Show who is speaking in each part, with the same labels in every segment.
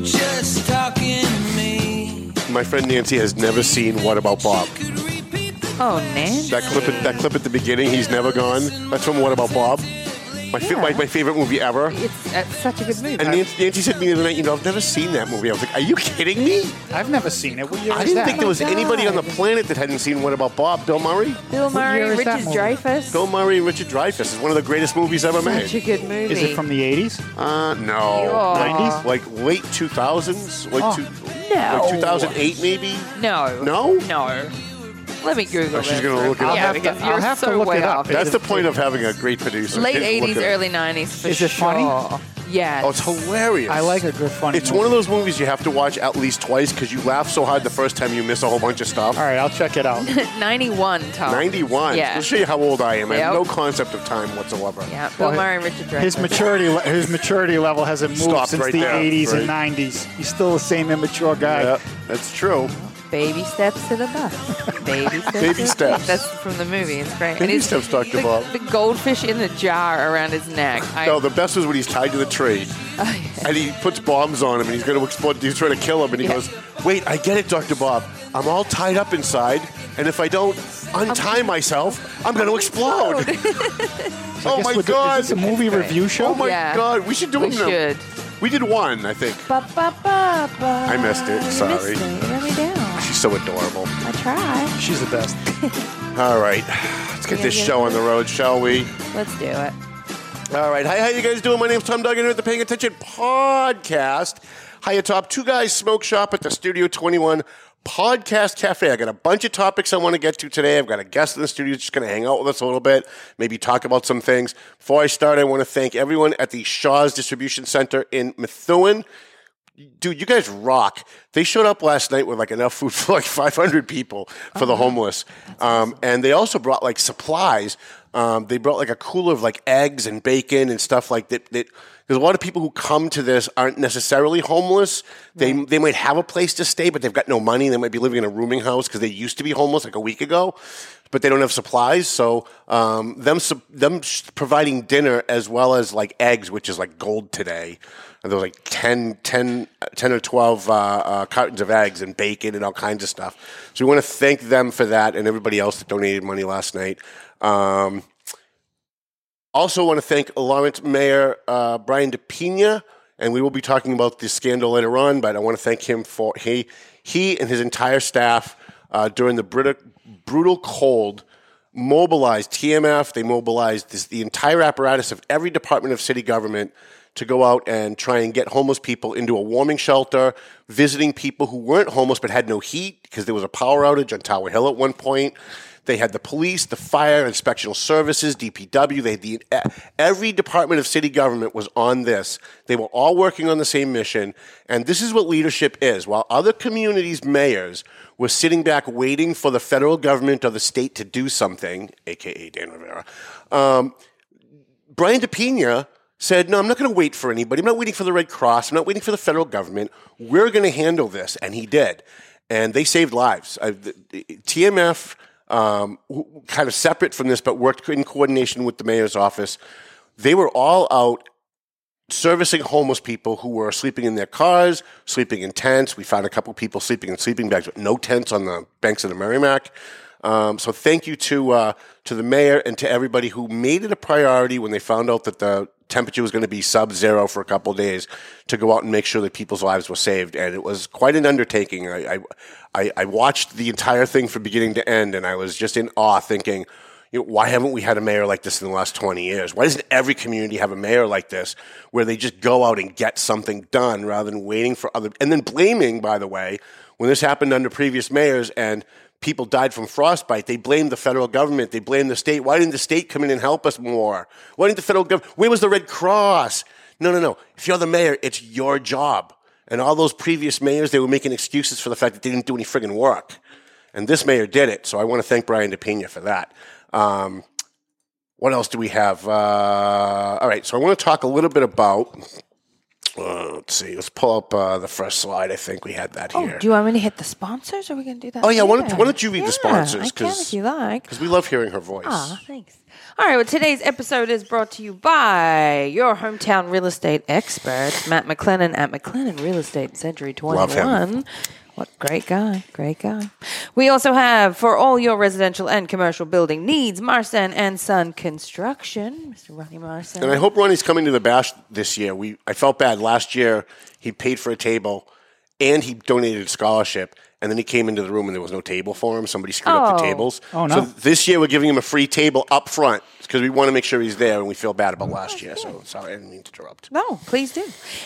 Speaker 1: were just talking to me.
Speaker 2: My friend Nancy has never seen What About Bob.
Speaker 1: Could repeat the
Speaker 3: Oh, Nancy.
Speaker 2: That clip, at, that clip at the beginning, he's never gone. That's from What About Bob. My, fa- my, my favorite movie ever.
Speaker 3: It's, it's such a good movie.
Speaker 2: And Nancy, Nancy said to me the other night, you know, I've never seen that movie. I was like, are you kidding me?
Speaker 4: I've never seen it. What year
Speaker 2: I
Speaker 4: is
Speaker 2: didn't
Speaker 4: that?
Speaker 2: think there was
Speaker 3: my
Speaker 2: anybody on the planet that hadn't seen What About Bob. Bill Murray?
Speaker 3: Bill Murray,
Speaker 4: year is that
Speaker 3: Richard? Dreyfuss.
Speaker 2: Bill Murray and Richard Dreyfuss is one of the greatest movies ever
Speaker 3: Such a
Speaker 2: made.
Speaker 3: good movie.
Speaker 4: Is it from the 80s?
Speaker 2: Uh, no.
Speaker 3: Aw.
Speaker 4: 90s?
Speaker 2: Like late 2000s? Like,
Speaker 4: Oh.
Speaker 2: two,
Speaker 3: No.
Speaker 2: like 2008 maybe?
Speaker 3: No.
Speaker 2: No?
Speaker 3: No. Let me Google
Speaker 2: Oh, she's
Speaker 3: this
Speaker 2: gonna look it up.
Speaker 3: Yeah,
Speaker 4: I'll have to-
Speaker 3: because
Speaker 4: I'll
Speaker 3: you're
Speaker 4: have to
Speaker 3: so
Speaker 4: look
Speaker 3: way
Speaker 4: it up.
Speaker 3: off.
Speaker 2: That's
Speaker 4: Is
Speaker 2: the point of having a great producer.
Speaker 3: Late 80s, early 90s for
Speaker 4: Is it
Speaker 3: sure.
Speaker 4: funny?
Speaker 3: Yes.
Speaker 2: Oh, it's hilarious.
Speaker 4: I like a good funny
Speaker 2: It's
Speaker 4: movie.
Speaker 2: one of those movies you have to watch at least twice because you laugh so hard the first time you miss a whole bunch of stuff.
Speaker 4: All right, I'll check it out.
Speaker 3: 91, Tom.
Speaker 2: 91.
Speaker 3: Yeah.
Speaker 2: We'll show you how old I am. I have no concept of time whatsoever.
Speaker 3: Yeah, Bill
Speaker 4: Well,
Speaker 3: Murray and Richard Dreyfuss.
Speaker 4: His maturity, le- his maturity level hasn't moved
Speaker 2: Stopped
Speaker 4: since
Speaker 2: right
Speaker 4: the
Speaker 2: there,
Speaker 4: 80s and 90s. He's still the same immature guy.
Speaker 2: Yeah, that's true.
Speaker 3: Baby steps to the bus. Baby steps.
Speaker 2: Baby
Speaker 3: to the
Speaker 2: steps.
Speaker 3: bus. That's from the movie. It's great.
Speaker 2: Baby
Speaker 3: and his-
Speaker 2: steps, Dr.
Speaker 3: The,
Speaker 2: Bob.
Speaker 3: the goldfish in the jar around his neck. I,
Speaker 2: No, the best was when he's tied to the tree oh, and he puts bombs on him and he's going to explode. He's trying to kill him and he
Speaker 3: Yeah.
Speaker 2: goes, Wait, I get it, Dr. Bob. I'm all tied up inside and if I don't untie myself, I'm going to explode.
Speaker 4: So
Speaker 2: oh my
Speaker 4: with the-
Speaker 2: God.
Speaker 4: Is this a movie review show?
Speaker 2: Oh my
Speaker 3: Yeah.
Speaker 2: God. We should do
Speaker 3: we
Speaker 2: them now.
Speaker 3: should.
Speaker 2: We did one, I think.
Speaker 3: Ba, ba, ba, ba.
Speaker 2: I missed it.
Speaker 3: You
Speaker 2: Sorry.
Speaker 3: missed it. You let me down.
Speaker 2: She's so adorable.
Speaker 3: I try.
Speaker 4: She's the best.
Speaker 2: All right. Let's get this
Speaker 3: yeah,
Speaker 2: show on the road, shall we?
Speaker 3: Let's do it.
Speaker 2: All right. Hi, how you guys doing? My name's Tom Duggan here at the Paying Attention Podcast. Hiya, Top. Two guys smoke shop at the Studio 21 Podcast Cafe. I got a bunch of topics I want to get to today. I've got a guest in the studio just going to hang out with us a little bit, maybe talk about some things. Before I start, I want to thank everyone at the Shaw's Distribution Center in Methuen. Dude, you guys rock. They showed up last night with like enough food for like 500 people for the homeless. Um, and they also brought like supplies. Um, they brought like a cooler of like eggs and bacon and stuff like that. that there's a lot of people who come to this aren't necessarily homeless. They, they might have a place to stay, but they've got no money. They might be living in a rooming house because they used to be homeless like a week ago, but they don't have supplies. So um, them them providing dinner as well as like eggs, which is like gold today. And there was like 10, 10, 10 or 12 uh, uh, cartons of eggs and bacon and all kinds of stuff. So we want to thank them for that and everybody else that donated money last night. Um, also want to thank Lawrence Mayor uh, Brian DePena, and we will be talking about this scandal later on, but I want to thank him for he, he and his entire staff uh, during the brutal, brutal cold mobilized TMF, they mobilized this, the entire apparatus of every department of city government to go out and try and get homeless people into a warming shelter, visiting people who weren't homeless but had no heat because there was a power outage on Tower Hill at one point. They had the police, the fire, inspectional services, DPW. They had the every department of city government was on this. They were all working on the same mission, and this is what leadership is. While other communities' mayors were sitting back waiting for the federal government or the state to do something, aka Dan Rivera, um, Brian DePena said, No, I'm not going to wait for anybody. I'm not waiting for the Red Cross. I'm not waiting for the federal government. We're going to handle this. And he did. And they saved lives. Uh, the, the, TMF, um, kind of separate from this, but worked in coordination with the mayor's office, they were all out servicing homeless people who were sleeping in their cars, sleeping in tents. We found a couple people sleeping in sleeping bags but no tents on the banks of the Merrimack. Um, so thank you to uh, to the mayor and to everybody who made it a priority when they found out that the temperature was going to be sub zero for a couple days to go out and make sure that people's lives were saved. And it was quite an undertaking. I, I, I, I watched the entire thing from beginning to end, and I was just in awe, thinking you know, why haven't we had a mayor like this in the last 20 years? Why doesn't every community have a mayor like this where they just go out and get something done rather than waiting for other, and then blaming, by the way, when this happened under previous mayors and people died from frostbite, they blamed the federal government, they blamed the state. Why didn't the state come in and help us more? Why didn't the federal government, where was the Red Cross? No, no, no. If you're the mayor, it's your job. And all those previous mayors, they were making excuses for the fact that they didn't do any friggin' work. And this mayor did it. So I want to thank Brian DePena for that. Um, what else do we have? Uh, all right. So I want to talk a little bit about. Uh, let's see. Let's pull up uh, the first slide. I think we had that here.
Speaker 3: Oh,
Speaker 2: here.
Speaker 3: do you want me to hit the sponsors, or are we going to do that?
Speaker 2: Oh, yeah, why don't- why don't you read the sponsors,
Speaker 3: I can if you like.
Speaker 2: Because we love hearing her voice.
Speaker 3: Ah, thanks. All right, well, today's episode is brought to you by your hometown real estate expert, Matt McLennan at McLennan Real Estate Century 21.
Speaker 2: Love him.
Speaker 3: What great guy, great guy. We also have for all your residential and commercial building needs, Marsan and Son Construction, Mr. Ronnie Marsan.
Speaker 2: And I hope Ronnie's coming to the bash this year. We I felt bad last year. He paid for a table, and he donated a scholarship. And then he came into the room and there was no table for him. Somebody screwed up the
Speaker 3: Oh.
Speaker 2: tables.
Speaker 4: Oh, no.
Speaker 2: So this year we're giving him a free table up front because we want to make sure he's there, and we feel bad about last year. So sorry, I didn't mean to interrupt.
Speaker 3: No, please do.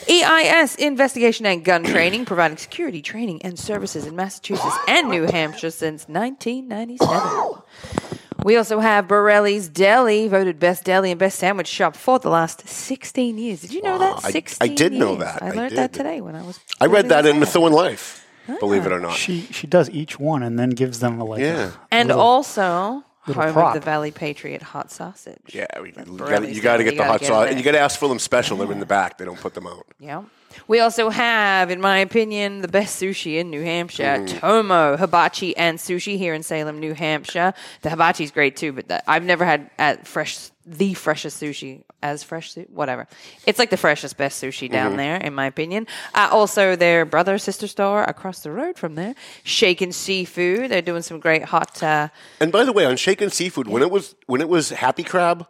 Speaker 3: EIS Investigation and Gun Training, providing security training and services in Massachusetts and New Hampshire since 1997. We also have Borelli's Deli, voted best deli and best sandwich shop for the last 16 years. Did you know
Speaker 2: Wow,
Speaker 3: that?
Speaker 2: I- I
Speaker 3: 16
Speaker 2: did know
Speaker 3: years.
Speaker 2: that.
Speaker 3: I
Speaker 2: I
Speaker 3: learned that
Speaker 2: did.
Speaker 3: today when I was.
Speaker 2: I read that in. Methuen Life, believe it or not.
Speaker 4: She she does each one and then gives them a, like a
Speaker 2: Yeah.
Speaker 3: And
Speaker 4: little-
Speaker 3: also,
Speaker 4: little
Speaker 3: home of the Valley Patriot hot sausage.
Speaker 2: Yeah, we, you got
Speaker 3: Borelli's
Speaker 2: you got to get the
Speaker 3: gotta
Speaker 2: hot
Speaker 3: get it
Speaker 2: sauce,
Speaker 3: there.
Speaker 2: and you got to ask for them special. They're in the back; they don't put them out.
Speaker 3: Yeah. We also have, in my opinion, the best sushi in New Hampshire,
Speaker 2: Mm.
Speaker 3: Tomo Hibachi and Sushi here in Salem, New Hampshire. The hibachi's great too, but the, I've never had at fresh the freshest sushi as fresh whatever. It's like the freshest best sushi down
Speaker 2: Mm-hmm.
Speaker 3: there, in my opinion. Uh, also, their brother sister store across the road from there, Shaken Seafood. They're doing some great hot. Uh,
Speaker 2: And by the way, on Shaken Seafood, when it was when it was Happy Crab,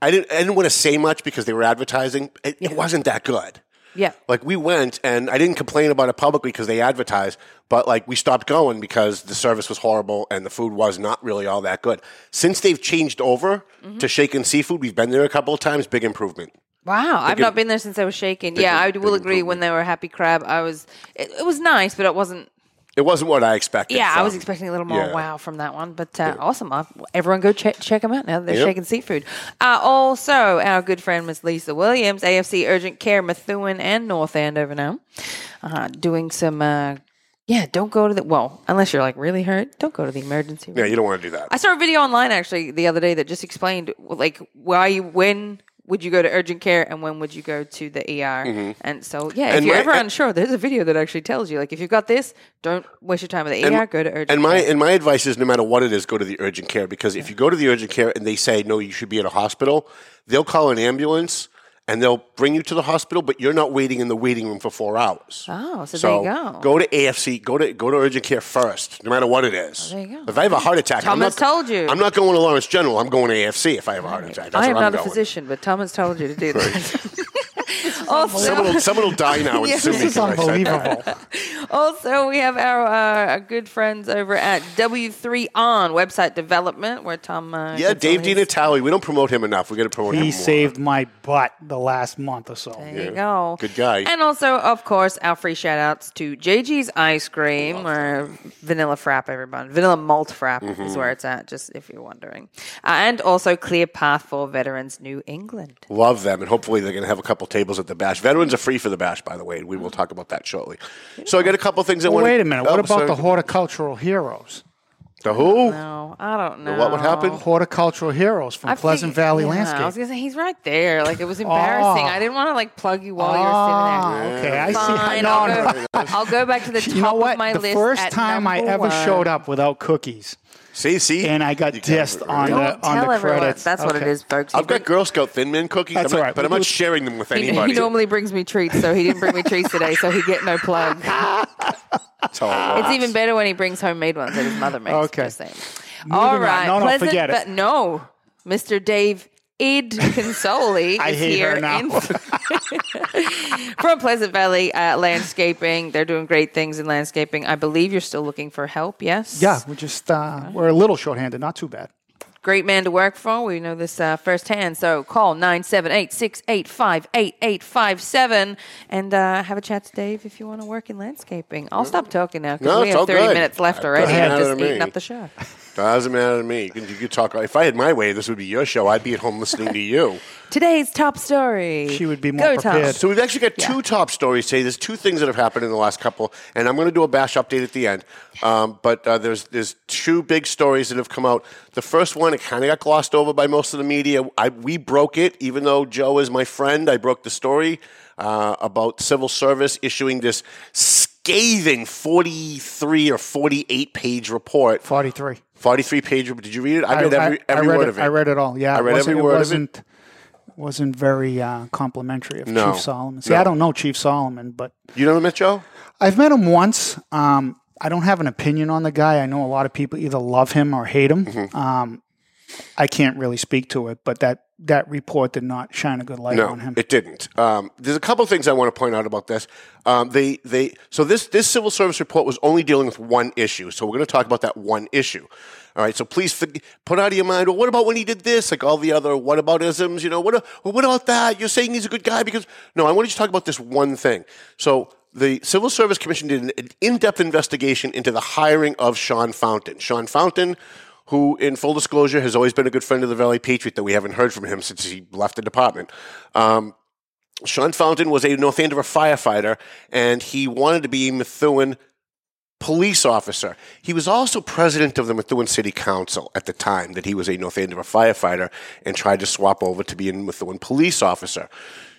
Speaker 2: I didn't I didn't want to say much because they were advertising. It, it wasn't that good.
Speaker 3: Yeah.
Speaker 2: Like we went, and I didn't complain about it publicly because they advertised, but like we stopped going because the service was horrible and the food was not really all that good. Since they've changed over
Speaker 3: Mm-hmm.
Speaker 2: to Shaken Seafood, we've been there a couple of times. Big improvement.
Speaker 3: Wow, I've not been there since I was shaken. Yeah, I will agree. When they were Happy Crab, I was. It, it was nice, but it wasn't
Speaker 2: It wasn't what I expected.
Speaker 3: Yeah, I was expecting a little more
Speaker 2: Yeah.
Speaker 3: wow from that one, but uh, awesome. Uh, everyone go check check them out now. that They're
Speaker 2: Yep.
Speaker 3: shaking seafood. Uh, also, our good friend Miss Lisa Williams, AFC Urgent Care, Methuen and North Andover now, uh, doing some. Uh, yeah, don't go to the well unless you're like really hurt. Don't go to the emergency room.
Speaker 2: Yeah, you don't want to do that.
Speaker 3: I saw a video online actually the other day that just explained like why you when would you go to urgent care and when would you go to the ER. And so yeah, if
Speaker 2: Mm-hmm.
Speaker 3: You're
Speaker 2: my-
Speaker 3: ever
Speaker 2: and-
Speaker 3: unsure, there's a video that actually tells you like if you've got this, don't waste your time at the ER. Go to urgent.
Speaker 2: and my
Speaker 3: care.
Speaker 2: and my advice is no matter what it is, go to the urgent care because if you go to the urgent care and they say no, you should be at a hospital, they'll call an ambulance and they'll bring you to the hospital, but you're not waiting in the waiting room for four hours.
Speaker 3: Oh, so there you go.
Speaker 2: Go to AFC. Go to go to urgent care first, no matter what it is.
Speaker 3: Oh, there you go.
Speaker 2: If I have a heart attack, I'm
Speaker 3: Thomas
Speaker 2: not,
Speaker 3: told you.
Speaker 2: I'm not going to Lawrence General. I'm going to AFC if I have a heart attack. That's
Speaker 3: I am
Speaker 2: I'm
Speaker 3: not a
Speaker 2: going.
Speaker 3: physician, but Thomas told you to do that. also,
Speaker 2: Someone will, someone will die now and
Speaker 3: Yeah.
Speaker 4: This is
Speaker 2: 'cause I said that.
Speaker 4: unbelievable.
Speaker 3: also, we have our uh, good friends over at W3 On website development, where Tom. Uh,
Speaker 2: Yeah, Dave
Speaker 3: his-
Speaker 2: DiNatale. We don't promote him enough. We got to promote him
Speaker 4: He saved my butt the last month or so.
Speaker 3: There you go.
Speaker 2: Good guy.
Speaker 3: And also, of course, our free shout outs to JG's Ice Cream or Vanilla Frap, everyone. Vanilla Malt Frap
Speaker 2: Mm-hmm.
Speaker 3: is where it's at, just if you're wondering. Uh, and also Clear Path for Veterans New England.
Speaker 2: Love them, and hopefully they're going to have a couple tables at the bash. Veterans are free for the bash, by the way, and we will talk about that shortly. So I got a couple things I
Speaker 4: Well,
Speaker 2: want.
Speaker 4: wait a minute. What
Speaker 2: Oh,
Speaker 4: about
Speaker 2: sorry.
Speaker 4: the horticultural heroes?
Speaker 2: the who?
Speaker 3: No, I don't know.
Speaker 2: What would happen?
Speaker 4: Horticultural heroes from
Speaker 3: I
Speaker 4: Pleasant
Speaker 3: figured-
Speaker 4: Valley
Speaker 3: yeah,
Speaker 4: Landscape.
Speaker 3: I was gonna say he's right there. Like it was embarrassing.
Speaker 4: Oh.
Speaker 3: I didn't want to like plug you while you
Speaker 4: Ah,
Speaker 3: were sitting there.
Speaker 4: okay, I see. No,
Speaker 3: I'll,
Speaker 4: no.
Speaker 3: go, I'll go back to the top
Speaker 4: You know what?
Speaker 3: of my
Speaker 4: the
Speaker 3: list.
Speaker 4: first
Speaker 3: at
Speaker 4: time I ever
Speaker 3: one.
Speaker 4: showed up without cookies,
Speaker 2: See, see,
Speaker 4: and I got
Speaker 2: You
Speaker 4: dissed on
Speaker 3: Don't
Speaker 4: the on
Speaker 3: tell
Speaker 4: the
Speaker 3: everyone.
Speaker 4: credits.
Speaker 3: That's what it
Speaker 4: Okay.
Speaker 3: is, folks.
Speaker 2: I've got Girl Scout Thin Mint cookies,
Speaker 4: That's
Speaker 2: I'm not-
Speaker 4: all right.
Speaker 2: but I'm not sharing them with
Speaker 3: He,
Speaker 2: anybody.
Speaker 3: he normally brings me treats, so he didn't bring me treats today, so he get no plug.
Speaker 2: That's all it
Speaker 3: It's
Speaker 2: was.
Speaker 3: even better when he brings homemade ones that his mother makes.
Speaker 4: Okay.
Speaker 3: Just saying.
Speaker 4: Moving on.
Speaker 3: right,
Speaker 4: No, no,
Speaker 3: Pleasant,
Speaker 4: forget it.
Speaker 3: But no, Mr. Dave Id Consoli is here
Speaker 4: her now.
Speaker 3: in- from Pleasant Valley uh, Landscaping. They're doing great things in landscaping. I believe you're still looking for help. Yes.
Speaker 4: Yeah, we're just uh, we're a little shorthanded, not too bad.
Speaker 3: Great man to work for. We know this uh, firsthand. So call 978 685 8857 and uh, have a chat to Dave if you want to work in landscaping. I'll stop talking now because
Speaker 2: No,
Speaker 3: we
Speaker 2: it's
Speaker 3: have
Speaker 2: all
Speaker 3: 30
Speaker 2: good.
Speaker 3: minutes left
Speaker 2: Uh,
Speaker 3: already.
Speaker 2: doesn't
Speaker 3: I'm
Speaker 2: matter
Speaker 3: just
Speaker 2: to me.
Speaker 3: eating up the show.
Speaker 2: Doesn't matter to me. You could, you could talk. If I had my way, this would be your show. I'd be at home listening to you.
Speaker 3: Today's top story.
Speaker 4: She would be more
Speaker 3: Go, Tom.
Speaker 4: prepared.
Speaker 2: So we've actually got two top stories today. There's two things that have happened in the last couple, and I'm going to do a bash update at the end. Um, but uh, there's there's two big stories that have come out. The first one, it kind of got glossed over by most of the media. I, we broke it, even though Joe is my friend. I broke the story uh, about civil service issuing this scathing 43 or 48 page report.
Speaker 4: 43.
Speaker 2: 43 page. Did you read it? I read every, every
Speaker 4: read
Speaker 2: word
Speaker 4: it,
Speaker 2: of it.
Speaker 4: I read it all. Yeah,
Speaker 2: I read
Speaker 4: wasn't,
Speaker 2: every word of it.
Speaker 4: wasn't, wasn't very uh, complimentary of
Speaker 2: No.
Speaker 4: Chief Solomon. See,
Speaker 2: No.
Speaker 4: I don't know Chief Solomon, but
Speaker 2: You never met Joe?
Speaker 4: I've met him once. Um, I don't have an opinion on the guy. I know a lot of people either love him or hate him.
Speaker 2: Mm-hmm.
Speaker 4: Um, I can't really speak to it, but that that report did not shine a good light
Speaker 2: No,
Speaker 4: on him.
Speaker 2: it didn't. Um, there's a couple of things I want to point out about this. Um, they, they, so this, this civil service report was only dealing with one issue. So we're going to talk about that one issue. All right. So please forg put out of your mind. Well, what about when he did this? Like all the other what about isms? You know, what? Well, what about that? You're saying he's a good guy because no. I want you to talk about this one thing. So the Civil Service Commission did an in-depth investigation into the hiring of Sean Fountain. Sean Fountain who, in full disclosure, has always been a good friend of the Valley Patriot, that we haven't heard from him since he left the department. Um, Sean Fountain was a North Andover firefighter, and he wanted to be a Methuen police officer. He was also president of the Methuen City Council at the time that he was a North Andover firefighter and tried to swap over to be a Methuen police officer.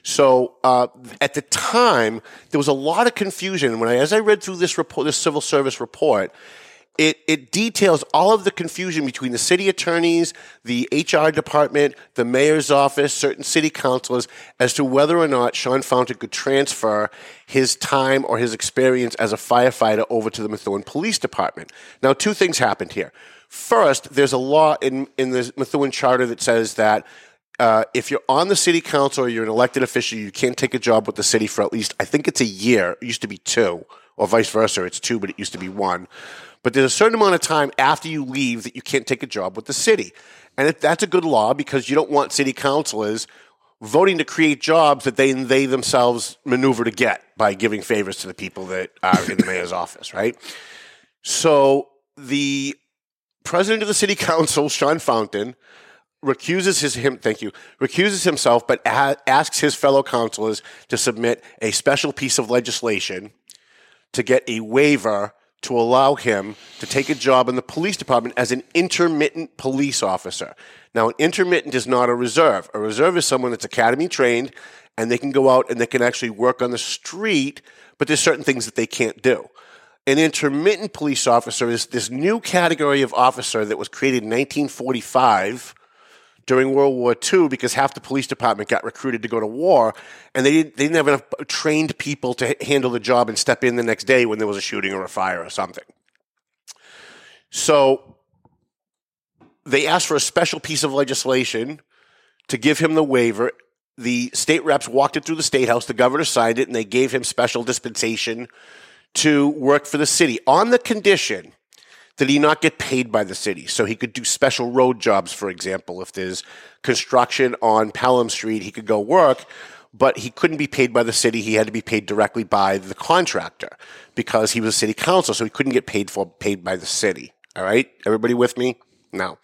Speaker 2: So uh, at the time, there was a lot of confusion. When I, as I read through this report, this civil service report, it, it details all of the confusion between the city attorneys, the HR department, the mayor's office, certain city councilors as to whether or not Sean Fountain could transfer his time or his experience as a firefighter over to the Methuen Police Department. Now, two things happened here. First, there's a law in, in the Methuen Charter that says that uh, if you're on the city council or you're an elected official, you can't take a job with the city for at least, I think it's a year. It used to be two, or vice versa. It's two, but it used to be one. But there's a certain amount of time after you leave that you can't take a job with the city. And that's a good law because you don't want city councilors voting to create jobs that they, they themselves maneuver to get by giving favors to the people that are in the mayor's office, right? So the president of the city council, Sean Fountain, recuses his him thank you recuses himself but a- asks his fellow councilors to submit a special piece of legislation to get a waiver to allow him to take a job in the police department as an intermittent police officer. Now, an intermittent is not a reserve. A reserve is someone that's academy trained and they can go out and they can actually work on the street, but there's certain things that they can't do. An intermittent police officer is this new category of officer that was created in 1945 during World War II because half the police department got recruited to go to war, and they didn't, they didn't have enough trained people to handle the job and step in the next day when there was a shooting or a fire or something. So they asked for a special piece of legislation to give him the waiver. The state reps walked it through the state house. The governor signed it, and they gave him special dispensation to work for the city on the condition that he not get paid by the city. So he could do special road jobs, for example. If there's construction on Pelham Street, he could go work, but he couldn't be paid by the city. He had to be paid directly by the contractor because he was a city council, so he couldn't get paid for paid by the city. All right? Everybody with me? Now,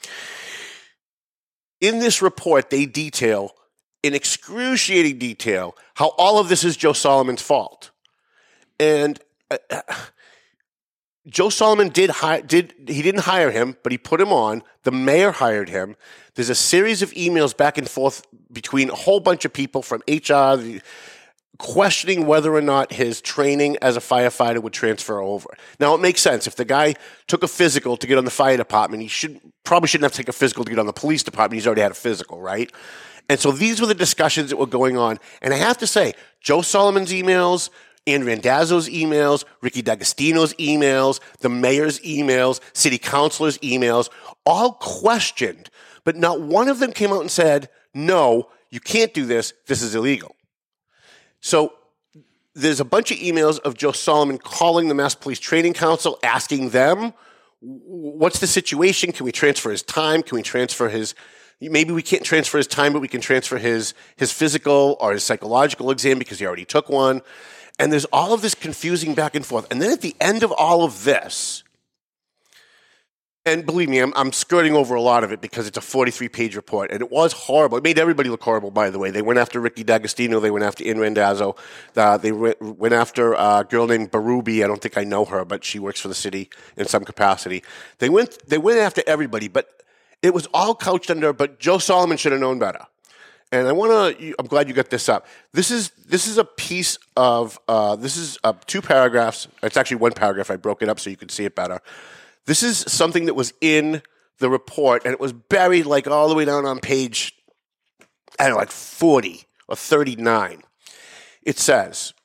Speaker 2: in this report, they detail in excruciating detail how all of this is Joe Solomon's fault. And uh, Joe Solomon did hi- did he didn't hire him, but he put him on. The mayor hired him. There's a series of emails back and forth between a whole bunch of people from HR the, questioning whether or not his training as a firefighter would transfer over. Now it makes sense if the guy took a physical to get on the fire department, he should probably shouldn't have to take a physical to get on the police department. He's already had a physical, right? And so these were the discussions that were going on. And I have to say, Joe Solomon's emails, Ann Randazzo's emails, Ricky D'Agostino's emails, the mayor's emails, city councilors' emails, all questioned, but not one of them came out and said, no, you can't do this. This is illegal. So there's a bunch of emails of Joe Solomon calling the Mass Police Training Council, asking them, what's the situation? Can we transfer his time? Can we transfer his maybe we can't transfer his time, but we can transfer his his physical or his psychological exam because he already took one. And there's all of this confusing back and forth. And then at the end of all of this, and believe me, I'm, I'm skirting over a lot of it because it's a 43 page report, and it was horrible. It made everybody look horrible, by the way. They went after Ricky D'Agostino, they went after Ann Randazzo, uh, they went, went after a girl named Barubi. I don't think I know her, but she works for the city in some capacity. They went, they went after everybody, but it was all couched under, but Joe Solomon should have known better. And I want to. I'm glad you got this up. This is this is a piece of uh, this is uh, two paragraphs. It's actually one paragraph. I broke it up so you could see it better. This is something that was in the report, and it was buried like all the way down on page, I don't know, like 40 or 39. It says,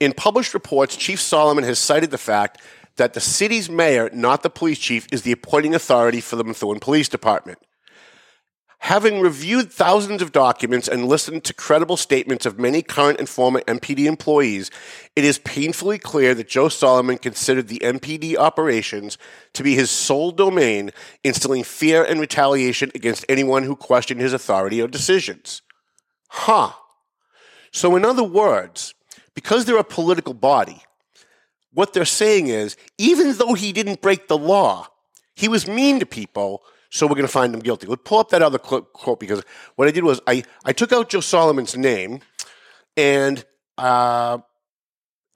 Speaker 2: in published reports, Chief Solomon has cited the fact that the city's mayor, not the police chief, is the appointing authority for the Methuen Police Department. Having reviewed thousands of documents and listened to credible statements of many current and former MPD employees, it is painfully clear that Joe Solomon considered the MPD operations to be his sole domain, instilling fear and retaliation against anyone who questioned his authority or decisions. Huh. So, in other words, because they're a political body, what they're saying is even though he didn't break the law, he was mean to people so we're going to find him guilty. Let's pull up that other quote because what I did was I, I took out Joe Solomon's name and uh,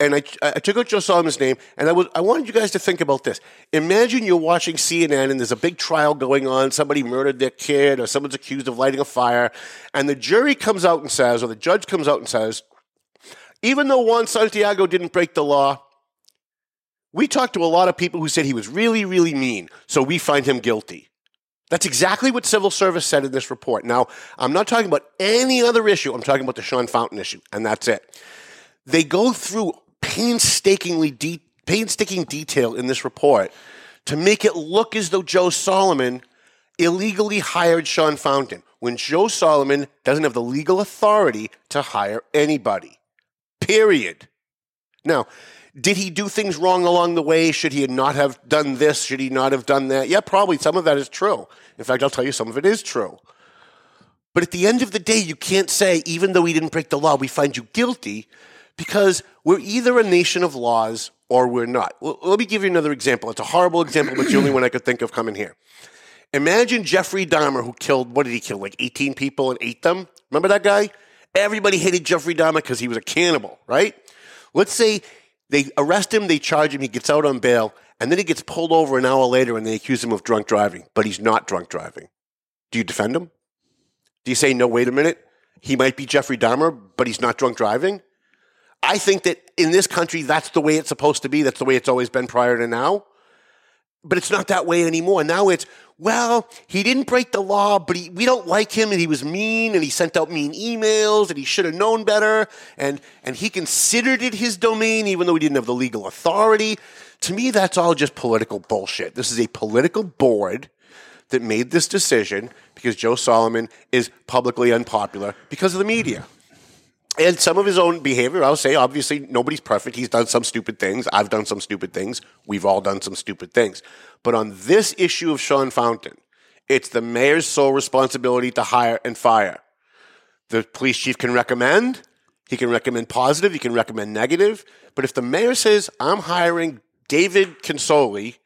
Speaker 2: and I, I took out Joe Solomon's name and I was I wanted you guys to think about this. Imagine you're watching CNN and there's a big trial going on. Somebody murdered their kid or someone's accused of lighting a fire, and the jury comes out and says, or the judge comes out and says, even though Juan Santiago didn't break the law, we talked to a lot of people who said he was really, really mean, so we find him guilty. That's exactly what civil service said in this report. Now, I'm not talking about any other issue. I'm talking about the Sean Fountain issue, and that's it. They go through painstakingly de- painstaking detail in this report to make it look as though Joe Solomon illegally hired Sean Fountain when Joe Solomon doesn't have the legal authority to hire anybody. Period. Now, did he do things wrong along the way? Should he not have done this? Should he not have done that? Yeah, probably some of that is true. In fact, I'll tell you some of it is true. But at the end of the day, you can't say, even though he didn't break the law, we find you guilty because we're either a nation of laws or we're not. Well, let me give you another example. It's a horrible example, but it's the only one I could think of coming here. Imagine Jeffrey Dahmer, who killed, what did he kill, like 18 people and ate them? Remember that guy? Everybody hated Jeffrey Dahmer because he was a cannibal, right? Let's say they arrest him, they charge him, he gets out on bail, and then he gets pulled over an hour later and they accuse him of drunk driving, but he's not drunk driving. Do you defend him? Do you say, no, wait a minute? He might be Jeffrey Dahmer, but he's not drunk driving? I think that in this country, that's the way it's supposed to be. That's the way it's always been prior to now. But it's not that way anymore. Now it's, well, he didn't break the law, but he, we don't like him and he was mean and he sent out mean emails and he should have known better and, and he considered it his domain even though he didn't have the legal authority. To me, that's all just political bullshit. This is a political board that made this decision because Joe Solomon is publicly unpopular because of the media and some of his own behavior. I'll say, obviously, nobody's perfect. He's done some stupid things. I've done some stupid things. We've all done some stupid things. But on this issue of Sean Fountain, it's the mayor's sole responsibility to hire and fire. The police chief can recommend. He can recommend positive. He can recommend negative. But if the mayor says, I'm hiring David Consoli,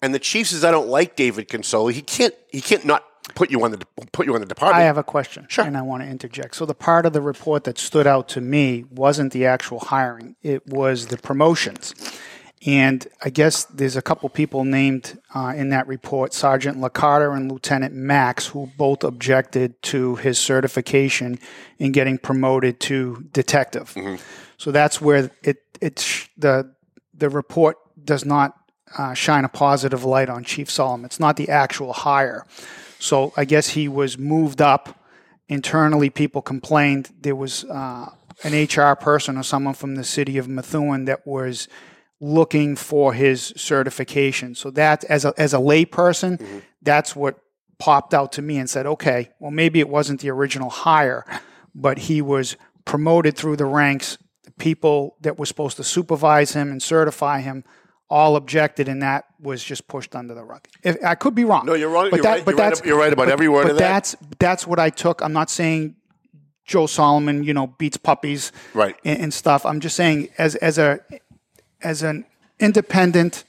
Speaker 2: and the chief says, I don't like David Consoli, he can't, he can't not put you on the put you on the department.
Speaker 4: I have a question,
Speaker 2: Sure.
Speaker 4: and I want to interject. So the part of the report that stood out to me wasn't the actual hiring; it was the promotions. And I guess there's a couple people named uh, in that report, Sergeant Licata and Lieutenant Max, who both objected to his certification in getting promoted to detective. So that's where it it's the the report does not uh, shine a positive light on Chief Solomon. It's not the actual hire. So I guess he was moved up. Internally, people complained there was uh, an HR person or someone from the city of Methuen that was looking for his certification. So that, as a as a layperson, that's what popped out to me and said, okay, well maybe it wasn't the original hire, but he was promoted through the ranks. The people that were supposed to supervise him and certify him all objected, and that was just pushed under the rug. If, I could be wrong.
Speaker 2: No, you're wrong. You're right. You're right you're right about every word
Speaker 4: but
Speaker 2: of that.
Speaker 4: That's that's what I took. I'm not saying Joe Solomon, you know, beats puppies,
Speaker 2: Right.
Speaker 4: and, and stuff. I'm just saying as as a as an independent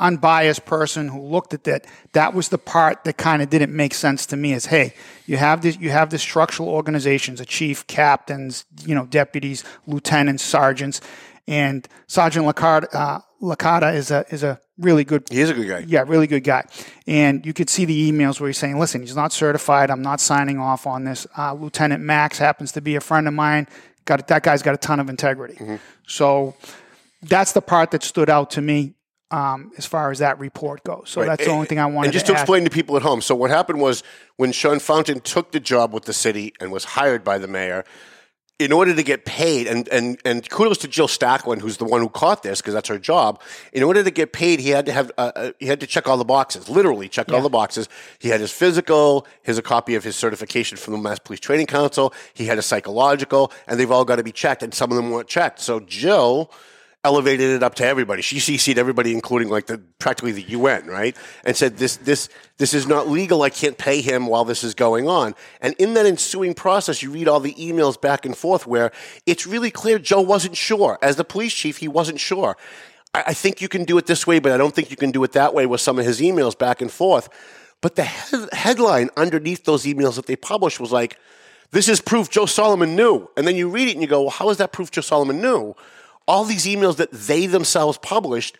Speaker 4: unbiased person who looked at that, that was the part that kind of didn't make sense to me. Is hey, you have this, you have this structural organizations, a chief, captains, you know, deputies, lieutenants, sergeants, and Sergeant Licata, uh, Licata is a is a really good
Speaker 2: He is a good guy.
Speaker 4: yeah, really good guy. And you could see the emails where he's saying, listen, he's not certified. I'm not signing off on this. Uh, Lieutenant Max happens to be a friend of mine. Got That guy's got a ton of integrity.
Speaker 2: Mm-hmm.
Speaker 4: So that's the part that stood out to me um, as far as that report goes. So that's the only thing I wanted
Speaker 2: And just
Speaker 4: to
Speaker 2: to explain to people at home, so what happened was when Sean Fountain took the job with the city and was hired by the mayor, in order to get paid, and, and, and kudos to Jill Stacklin, who's the one who caught this because that's her job. In order to get paid, he had to have uh, uh, he had to check all the boxes, literally check all the boxes. He had his physical, his a copy of his certification from the Mass Police Training Council. He had a psychological, and they've all got to be checked, and some of them weren't checked. So Jill elevated it up to everybody. She CC'd everybody, including like the practically the UN, right? And said this this this is not legal. I can't pay him while this is going on. And in that ensuing process, you read all the emails back and forth where it's really clear Joe wasn't sure. As the police chief, he wasn't sure. I, I think you can do it this way, but I don't think you can do it that way with some of his emails back and forth. But the head headline underneath those emails that they published was like, this is proof Joe Solomon knew. And then you read it and you go, well, how is that proof Joe Solomon knew? All these emails that they themselves published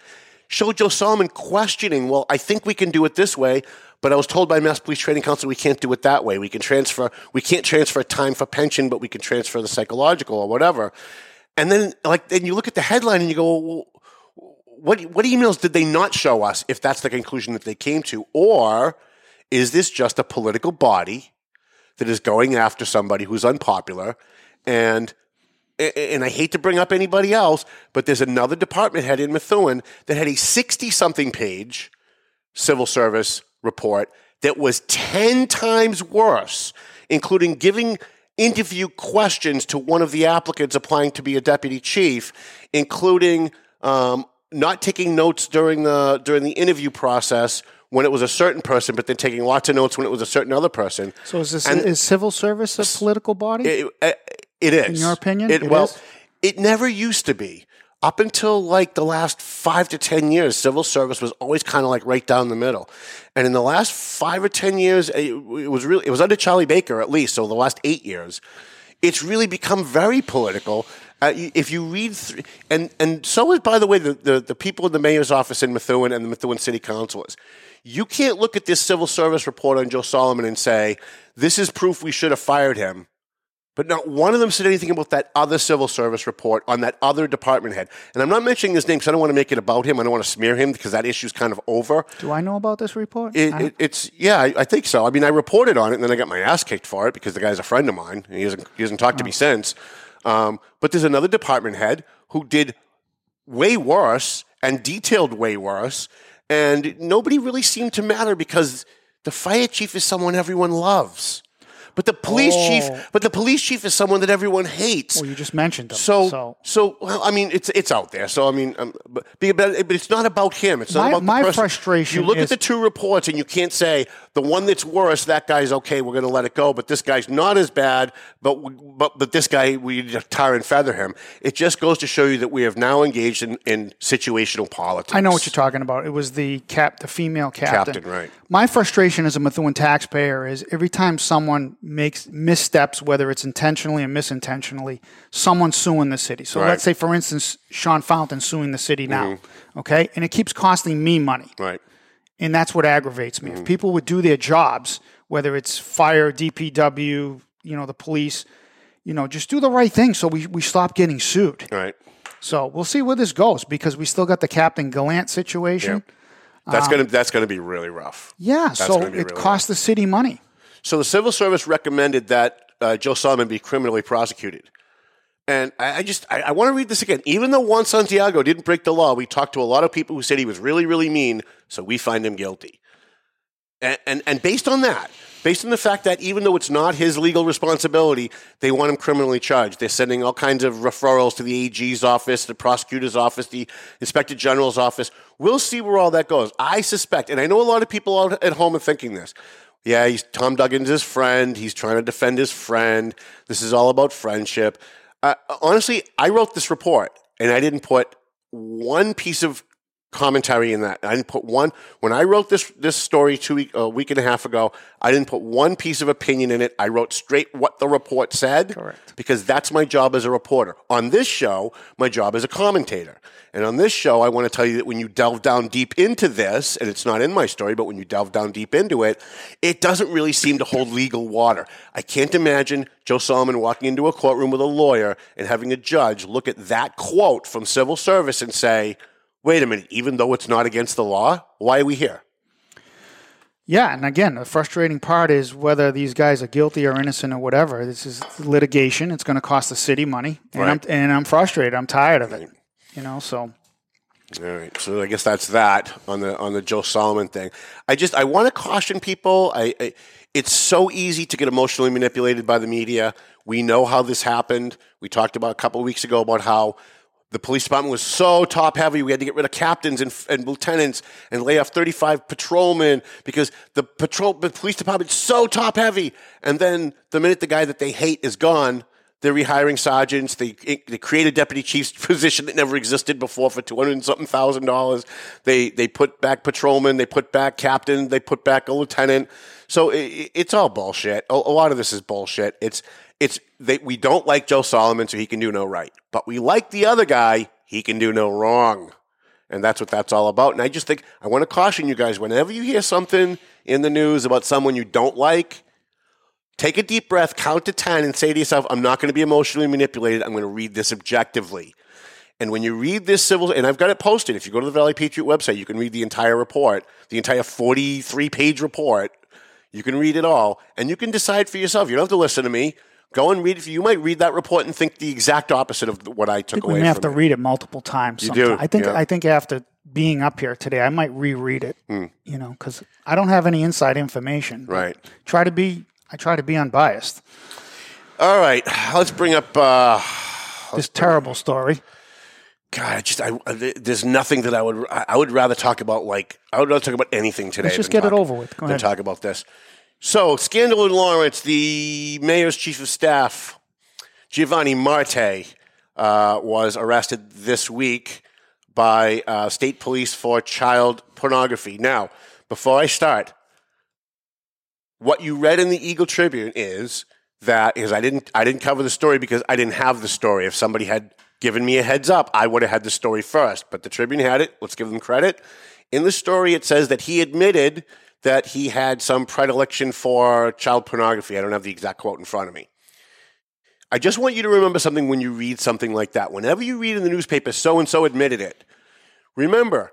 Speaker 2: show Joe Solomon questioning, well, I think we can do it this way, but I was told by Mass Police Training Council we can't do it that way. We can transfer, we can't transfer time for pension, but we can transfer the psychological or whatever. And then, like, then you look at the headline and you go, well, what what emails did they not show us if that's the conclusion that they came to or is this just a political body that is going after somebody who's unpopular and and I hate to bring up anybody else, but there's another department head in Methuen that had a 60 something page civil service report that was 10 times worse, including giving interview questions to one of the applicants applying to be a deputy chief, including um, not taking notes during the during the interview process when it was a certain person, but then taking lots of notes when it was a certain other person.
Speaker 4: so is this
Speaker 2: and-
Speaker 4: is civil service a political body?
Speaker 2: It, it- it is.
Speaker 4: In your opinion,
Speaker 2: It,
Speaker 4: it
Speaker 2: well,
Speaker 4: is?
Speaker 2: it never used to be. Up until like the last five to 10 years, civil service was always kind of like right down the middle. And in the last five or 10 years, it, it was really, it was under Charlie Baker at least. So the last eight years, it's really become very political. Uh, if you read, thr and and so is by the way the, the the people in the mayor's office in Methuen and the Methuen City Councilors. You can't look at this civil service report on Joe Solomon and say this is proof we should have fired him. But not one of them said anything about that other civil service report on that other department head. And I'm not mentioning his name because I don't want to make it about him. I don't want to smear him because that issue's kind of over.
Speaker 4: Do I know about this report?
Speaker 2: It, it, it's yeah, I, I think so. I mean, I reported on it, and then I got my ass kicked for it because the guy's a friend of mine. He hasn't he hasn't talked to me since. Um, but there's another department head who did way worse and detailed way worse, and nobody really seemed to matter because the fire chief is someone everyone loves. But the police
Speaker 4: Oh.
Speaker 2: chief, but the police chief is someone that everyone hates.
Speaker 4: well, you just mentioned them.
Speaker 2: So,
Speaker 4: so
Speaker 2: so, well, I mean, it's it's out there. So, I mean, um, but, but but it's not about him. It's not
Speaker 4: My-
Speaker 2: about the
Speaker 4: my frustration
Speaker 2: You look
Speaker 4: is-
Speaker 2: at the two reports, and you can't say the one that's worse. That guy's okay. We're going to let it go. But this guy's not as bad. But but but this guy, we tar and feather him. It just goes to show you that we have now engaged in, in situational politics.
Speaker 4: I know what you're talking about. It was the cap, the female captain.
Speaker 2: Captain, right.
Speaker 4: My frustration as a Methuen taxpayer is every time someone makes missteps, whether it's intentionally or misintentionally, someone's suing the city. So
Speaker 2: Right. Mm-hmm.
Speaker 4: let's say, for instance, Sean Fountain suing the city now, okay, and it keeps costing me money,
Speaker 2: Right.
Speaker 4: And that's what aggravates me. If people would do their jobs, whether it's fire, DPW, you know, the police, you know, just do the right thing so we, we stop getting sued.
Speaker 2: Right.
Speaker 4: So we'll see where this goes because we still got the Captain Gallant situation.
Speaker 2: That's gonna that's gonna be really rough.
Speaker 4: Yeah,
Speaker 2: That's
Speaker 4: so it
Speaker 2: really
Speaker 4: costs the city money.
Speaker 2: So the civil service recommended that uh, Joe Solomon be criminally prosecuted. And I, I just I, I want to read this again. Even though Juan Santiago didn't break the law, we talked to a lot of people who said he was really, really mean, so we find him guilty. And, and and based on that, based on the fact that even though it's not his legal responsibility, they want him criminally charged. They're sending all kinds of referrals to the AG's office, the prosecutor's office, the inspector general's office. We'll see where all that goes. I suspect, and I know a lot of people out at home are thinking this. Yeah, he's Tom Duggan's his friend. He's trying to defend his friend. This is all about friendship. Uh, honestly, I wrote this report and I didn't put one piece of commentary in that. I didn't put one when I wrote this this story two week a week and a half ago. I didn't put one piece of opinion in it. I wrote straight what the report said.
Speaker 4: Correct.
Speaker 2: Because that's my job as a reporter. On this show, my job is a commentator. And on this show, I want to tell you that when you delve down deep into this, and it's not in my story, but when you delve down deep into it, it doesn't really seem to hold legal water. I can't imagine Joe Solomon walking into a courtroom with a lawyer and having a judge look at that quote from civil service and say, wait a minute, even though it's not against the law, why are we here?
Speaker 4: Yeah, and again, the frustrating part is whether these guys are guilty or innocent or whatever. This is litigation. It's going to cost the city money, and
Speaker 2: Right.
Speaker 4: I'm and I'm frustrated. I'm tired of it. You know, so
Speaker 2: All right, so I guess that's that on the on the Joe Solomon thing. I just I want to caution people. I, I it's so easy to get emotionally manipulated by the media. We know how this happened. We talked about a couple of weeks ago about how the police department was so top heavy. We had to get rid of captains and, and lieutenants and lay off 35 patrolmen because the patrol the police department's so top heavy. And then the minute the guy that they hate is gone, they're rehiring sergeants. They, they create a deputy chief's position that never existed before for two hundred and something thousand dollars. They they put back patrolmen. They put back captain. They put back a lieutenant. So it, it's all bullshit. A, a lot of this is bullshit. It's it's they, we don't like Joe Solomon, so he can do no right, but we like the other guy. He can do no wrong. And that's what that's all about. And I just think I want to caution you guys whenever you hear something in the news about someone you don't like, take a deep breath, count to 10, and say to yourself, I'm not going to be emotionally manipulated. I'm going to read this objectively. And when you read this civil, and I've got it posted, if you go to the Valley Patriot website, you can read the entire report, the entire 43 page report. You can read it all, and you can decide for yourself. You don't have to listen to me. Go and read it. You might read that report and think the exact opposite of what I
Speaker 4: I
Speaker 2: took
Speaker 4: think
Speaker 2: away
Speaker 4: we may have to
Speaker 2: it.
Speaker 4: read it multiple times.
Speaker 2: You
Speaker 4: sometime.
Speaker 2: do,
Speaker 4: I think
Speaker 2: yeah.
Speaker 4: I think after being up here today, I might reread it.
Speaker 2: Hmm.
Speaker 4: You know, because I don't have any inside information.
Speaker 2: Right.
Speaker 4: Try to be. I try to be unbiased.
Speaker 2: All right, let's bring up. Uh,
Speaker 4: This terrible story.
Speaker 2: God, I just I, there's nothing that I would I would rather talk about. Like I would rather talk about anything today.
Speaker 4: Let's just get it over with. Go ahead.
Speaker 2: talk about this. So, scandal in Lawrence. The mayor's chief of staff, Giovanni Marte, uh, was arrested this week by uh, state police for child pornography. Now, before I start, what you read in the Eagle Tribune is that is I didn't I didn't cover the story because I didn't have the story. If somebody had given me a heads up, I would have had the story first. But the Tribune had it. Let's give them credit. In the story, it says that he admitted that he had some predilection for child pornography. I don't have the exact quote in front of me. I just want you to remember something when you read something like that. Whenever you read in the newspaper, so and so admitted it. Remember,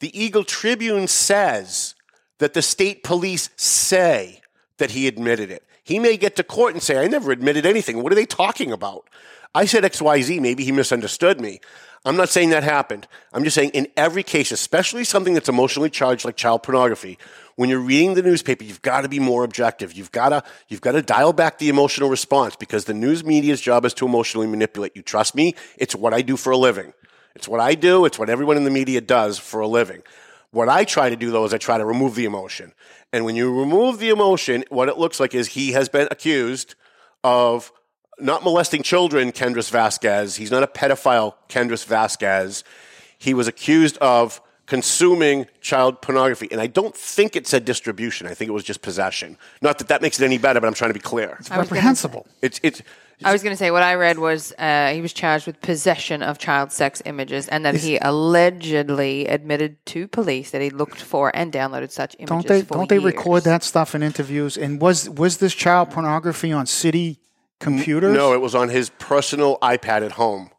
Speaker 2: the Eagle Tribune says that the state police say that he admitted it. He may get to court and say, I never admitted anything. What are they talking about? I said XYZ. Maybe he misunderstood me. I'm not saying that happened. I'm just saying in every case, especially something that's emotionally charged like child pornography, when you're reading the newspaper, you've got to be more objective. You've got to you've got to dial back the emotional response because the news media's job is to emotionally manipulate you. Trust me, it's what I do for a living. It's what I do. It's what everyone in the media does for a living. What I try to do though is I try to remove the emotion. And when you remove the emotion, what it looks like is he has been accused of not molesting children, Kendrys Vasquez. He's not a pedophile, Kendrys Vasquez. He was accused of consuming child pornography. And I don't think it said distribution. I think it was just possession. Not that that makes it any better, but I'm trying to be clear.
Speaker 4: It's
Speaker 3: I was gonna
Speaker 4: reprehensible.
Speaker 2: It's, it's,
Speaker 3: I was going to say what I read was uh, he was charged with possession of child sex images, and that he allegedly admitted to police that he looked for and downloaded such images.
Speaker 4: Don't they?
Speaker 3: for
Speaker 4: Don't they record that stuff in interviews? And was was this child pornography on city computers?
Speaker 2: no, it was on his personal iPad at home.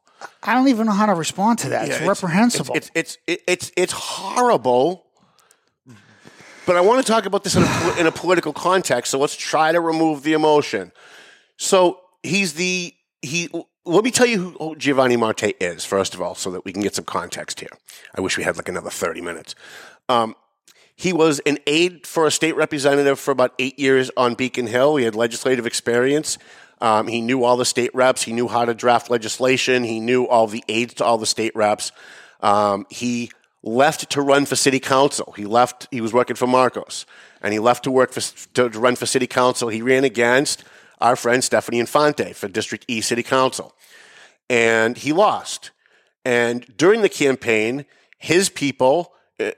Speaker 4: I don't even know how to respond to that.
Speaker 2: Yeah,
Speaker 4: it's reprehensible.
Speaker 2: It's it's it's it's, it's horrible. But I want to talk about this in a, in a political context. So let's try to remove the emotion. So he's the he. Let me tell you who Giovanni Marte is first of all, so that we can get some context here. I wish we had like another thirty minutes. Um, he was an aide for a state representative for about eight years on Beacon Hill. He had legislative experience. Um, he knew all the state reps. He knew how to draft legislation. He knew all the aides to all the state reps. Um, he left to run for city council. He left. He was working for Marcos, and he left to work for to, to run for city council. He ran against our friend Stephanie Infante for District E City Council, and he lost. And during the campaign, his people uh,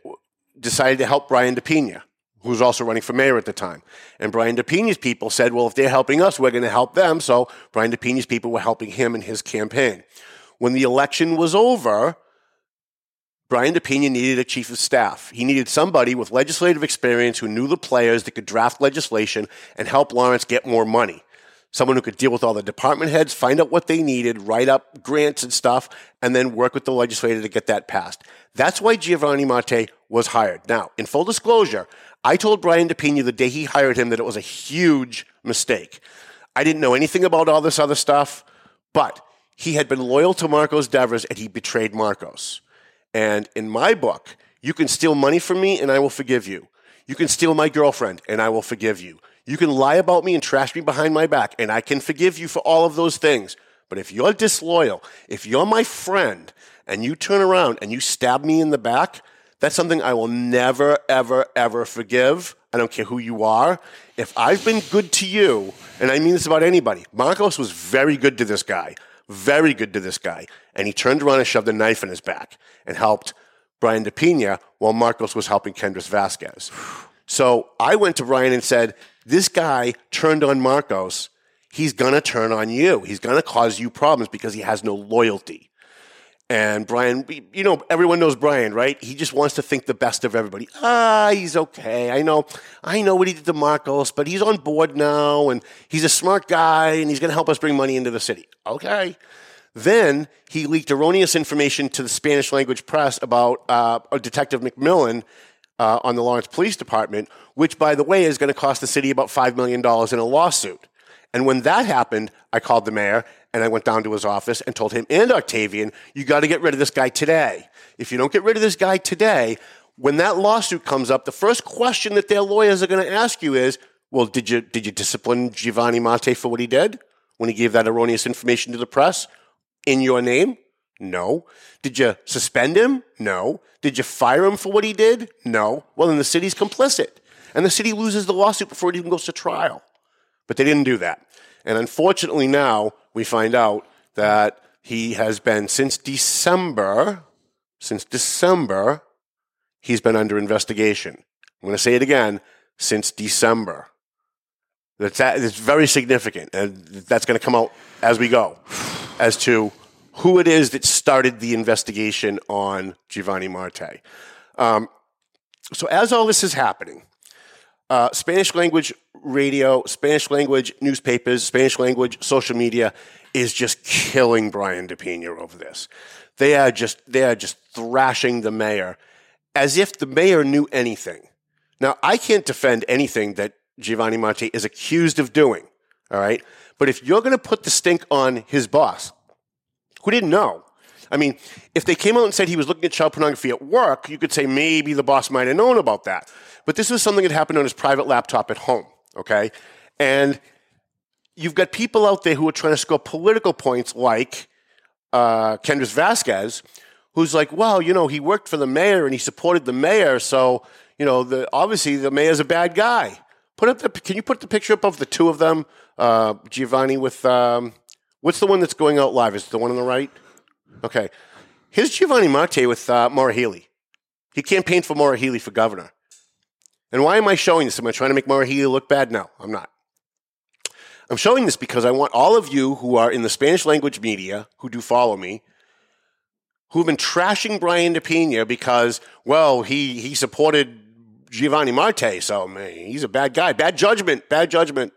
Speaker 2: decided to help Brian DePena, who was also running for mayor at the time. And Brian DePena's people said, well, if they're helping us, we're going to help them. So Brian DePena's people were helping him in his campaign. When the election was over, Brian DePena needed a chief of staff. He needed somebody with legislative experience who knew the players that could draft legislation and help Lawrence get more money. Someone who could deal with all the department heads, find out what they needed, write up grants and stuff, and then work with the legislator to get that passed. That's why Giovanni Marte was hired. Now, in full disclosure, I told Brian DePena the day he hired him that it was a huge mistake. I didn't know anything about all this other stuff, but he had been loyal to Marcos Devers and he betrayed Marcos. And in my book, you can steal money from me and I will forgive you. You can steal my girlfriend and I will forgive you. You can lie about me and trash me behind my back and I can forgive you for all of those things. But if you're disloyal, if you're my friend and you turn around and you stab me in the back, that's something I will never, ever, ever forgive. I don't care who you are. If I've been good to you, and I mean this about anybody, Marcos was very good to this guy, very good to this guy. And he turned around and shoved a knife in his back and helped Brian DePena while Marcos was helping Kendrys Vasquez. So I went to Brian and said, This guy turned on Marcos. He's going to turn on you. He's going to cause you problems because he has no loyalty. And Brian, you know, everyone knows Brian, right? He just wants to think the best of everybody. Ah, he's okay. I know, I know what he did to Marcos, but he's on board now, and he's a smart guy, and he's going to help us bring money into the city. Okay. Then he leaked erroneous information to the Spanish language press about uh, Detective McMillan uh, on the Lawrence Police Department, which, by the way, is going to cost the city about $5 million in a lawsuit. And when that happened, I called the mayor and I went down to his office and told him and Octavian, you got to get rid of this guy today. If you don't get rid of this guy today, when that lawsuit comes up, the first question that their lawyers are going to ask you is, well, did you, did you discipline Giovanni Marte for what he did when he gave that erroneous information to the press in your name? No. Did you suspend him? No. Did you fire him for what he did? No. Well, then the city's complicit. And the city loses the lawsuit before it even goes to trial. But they didn't do that. And unfortunately, now we find out that he has been since December, since December, he's been under investigation. I'm going to say it again since December. That's, that, it's very significant, and that's going to come out as we go as to who it is that started the investigation on Giovanni Marte. Um, so, as all this is happening, uh, Spanish language radio, Spanish language newspapers, Spanish language social media is just killing Brian DePena over this. They are just they are just thrashing the mayor as if the mayor knew anything. Now, I can't defend anything that Giovanni Marte is accused of doing. All right, but if you're going to put the stink on his boss, who didn't know, I mean, if they came out and said he was looking at child pornography at work, you could say maybe the boss might have known about that. But this was something that happened on his private laptop at home, okay? And you've got people out there who are trying to score political points like uh, Kendrys Vasquez, who's like, well, you know, he worked for the mayor and he supported the mayor, so, you know, the, obviously the mayor's a bad guy. Put up the, can you put the picture up of the two of them, uh, Giovanni with, um, what's the one that's going out live? Is it the one on the right? Okay. Here's Giovanni Marte with uh, Maura Healey. He campaigned for Maura Healey for governor. And why am I showing this? Am I trying to make Maura Healey look bad? No, I'm not. I'm showing this because I want all of you who are in the Spanish language media, who do follow me, who've been trashing Brian DePena because, well, he, he supported Giovanni Marte, so man, he's a bad guy. Bad judgment, bad judgment.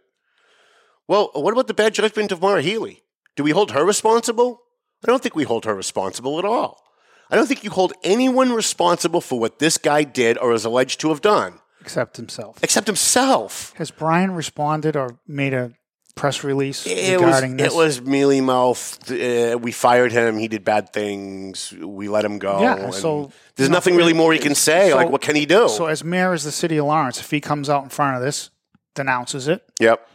Speaker 2: Well, what about the bad judgment of Maura Healey? Do we hold her responsible? I don't think we hold her responsible at all. I don't think you hold anyone responsible for what this guy did or is alleged to have done.
Speaker 4: Except himself.
Speaker 2: Except himself.
Speaker 4: Has Brian responded or made a press release
Speaker 2: it
Speaker 4: regarding
Speaker 2: was,
Speaker 4: this?
Speaker 2: It was mealy mouthed. Uh, we fired him. He did bad things. We let him go.
Speaker 4: Yeah, so
Speaker 2: there's nothing really more he can say.
Speaker 4: so-
Speaker 2: like, what can he do?
Speaker 4: So, as mayor of the city of Lawrence, if he comes out in front of this, denounces it,
Speaker 2: yep.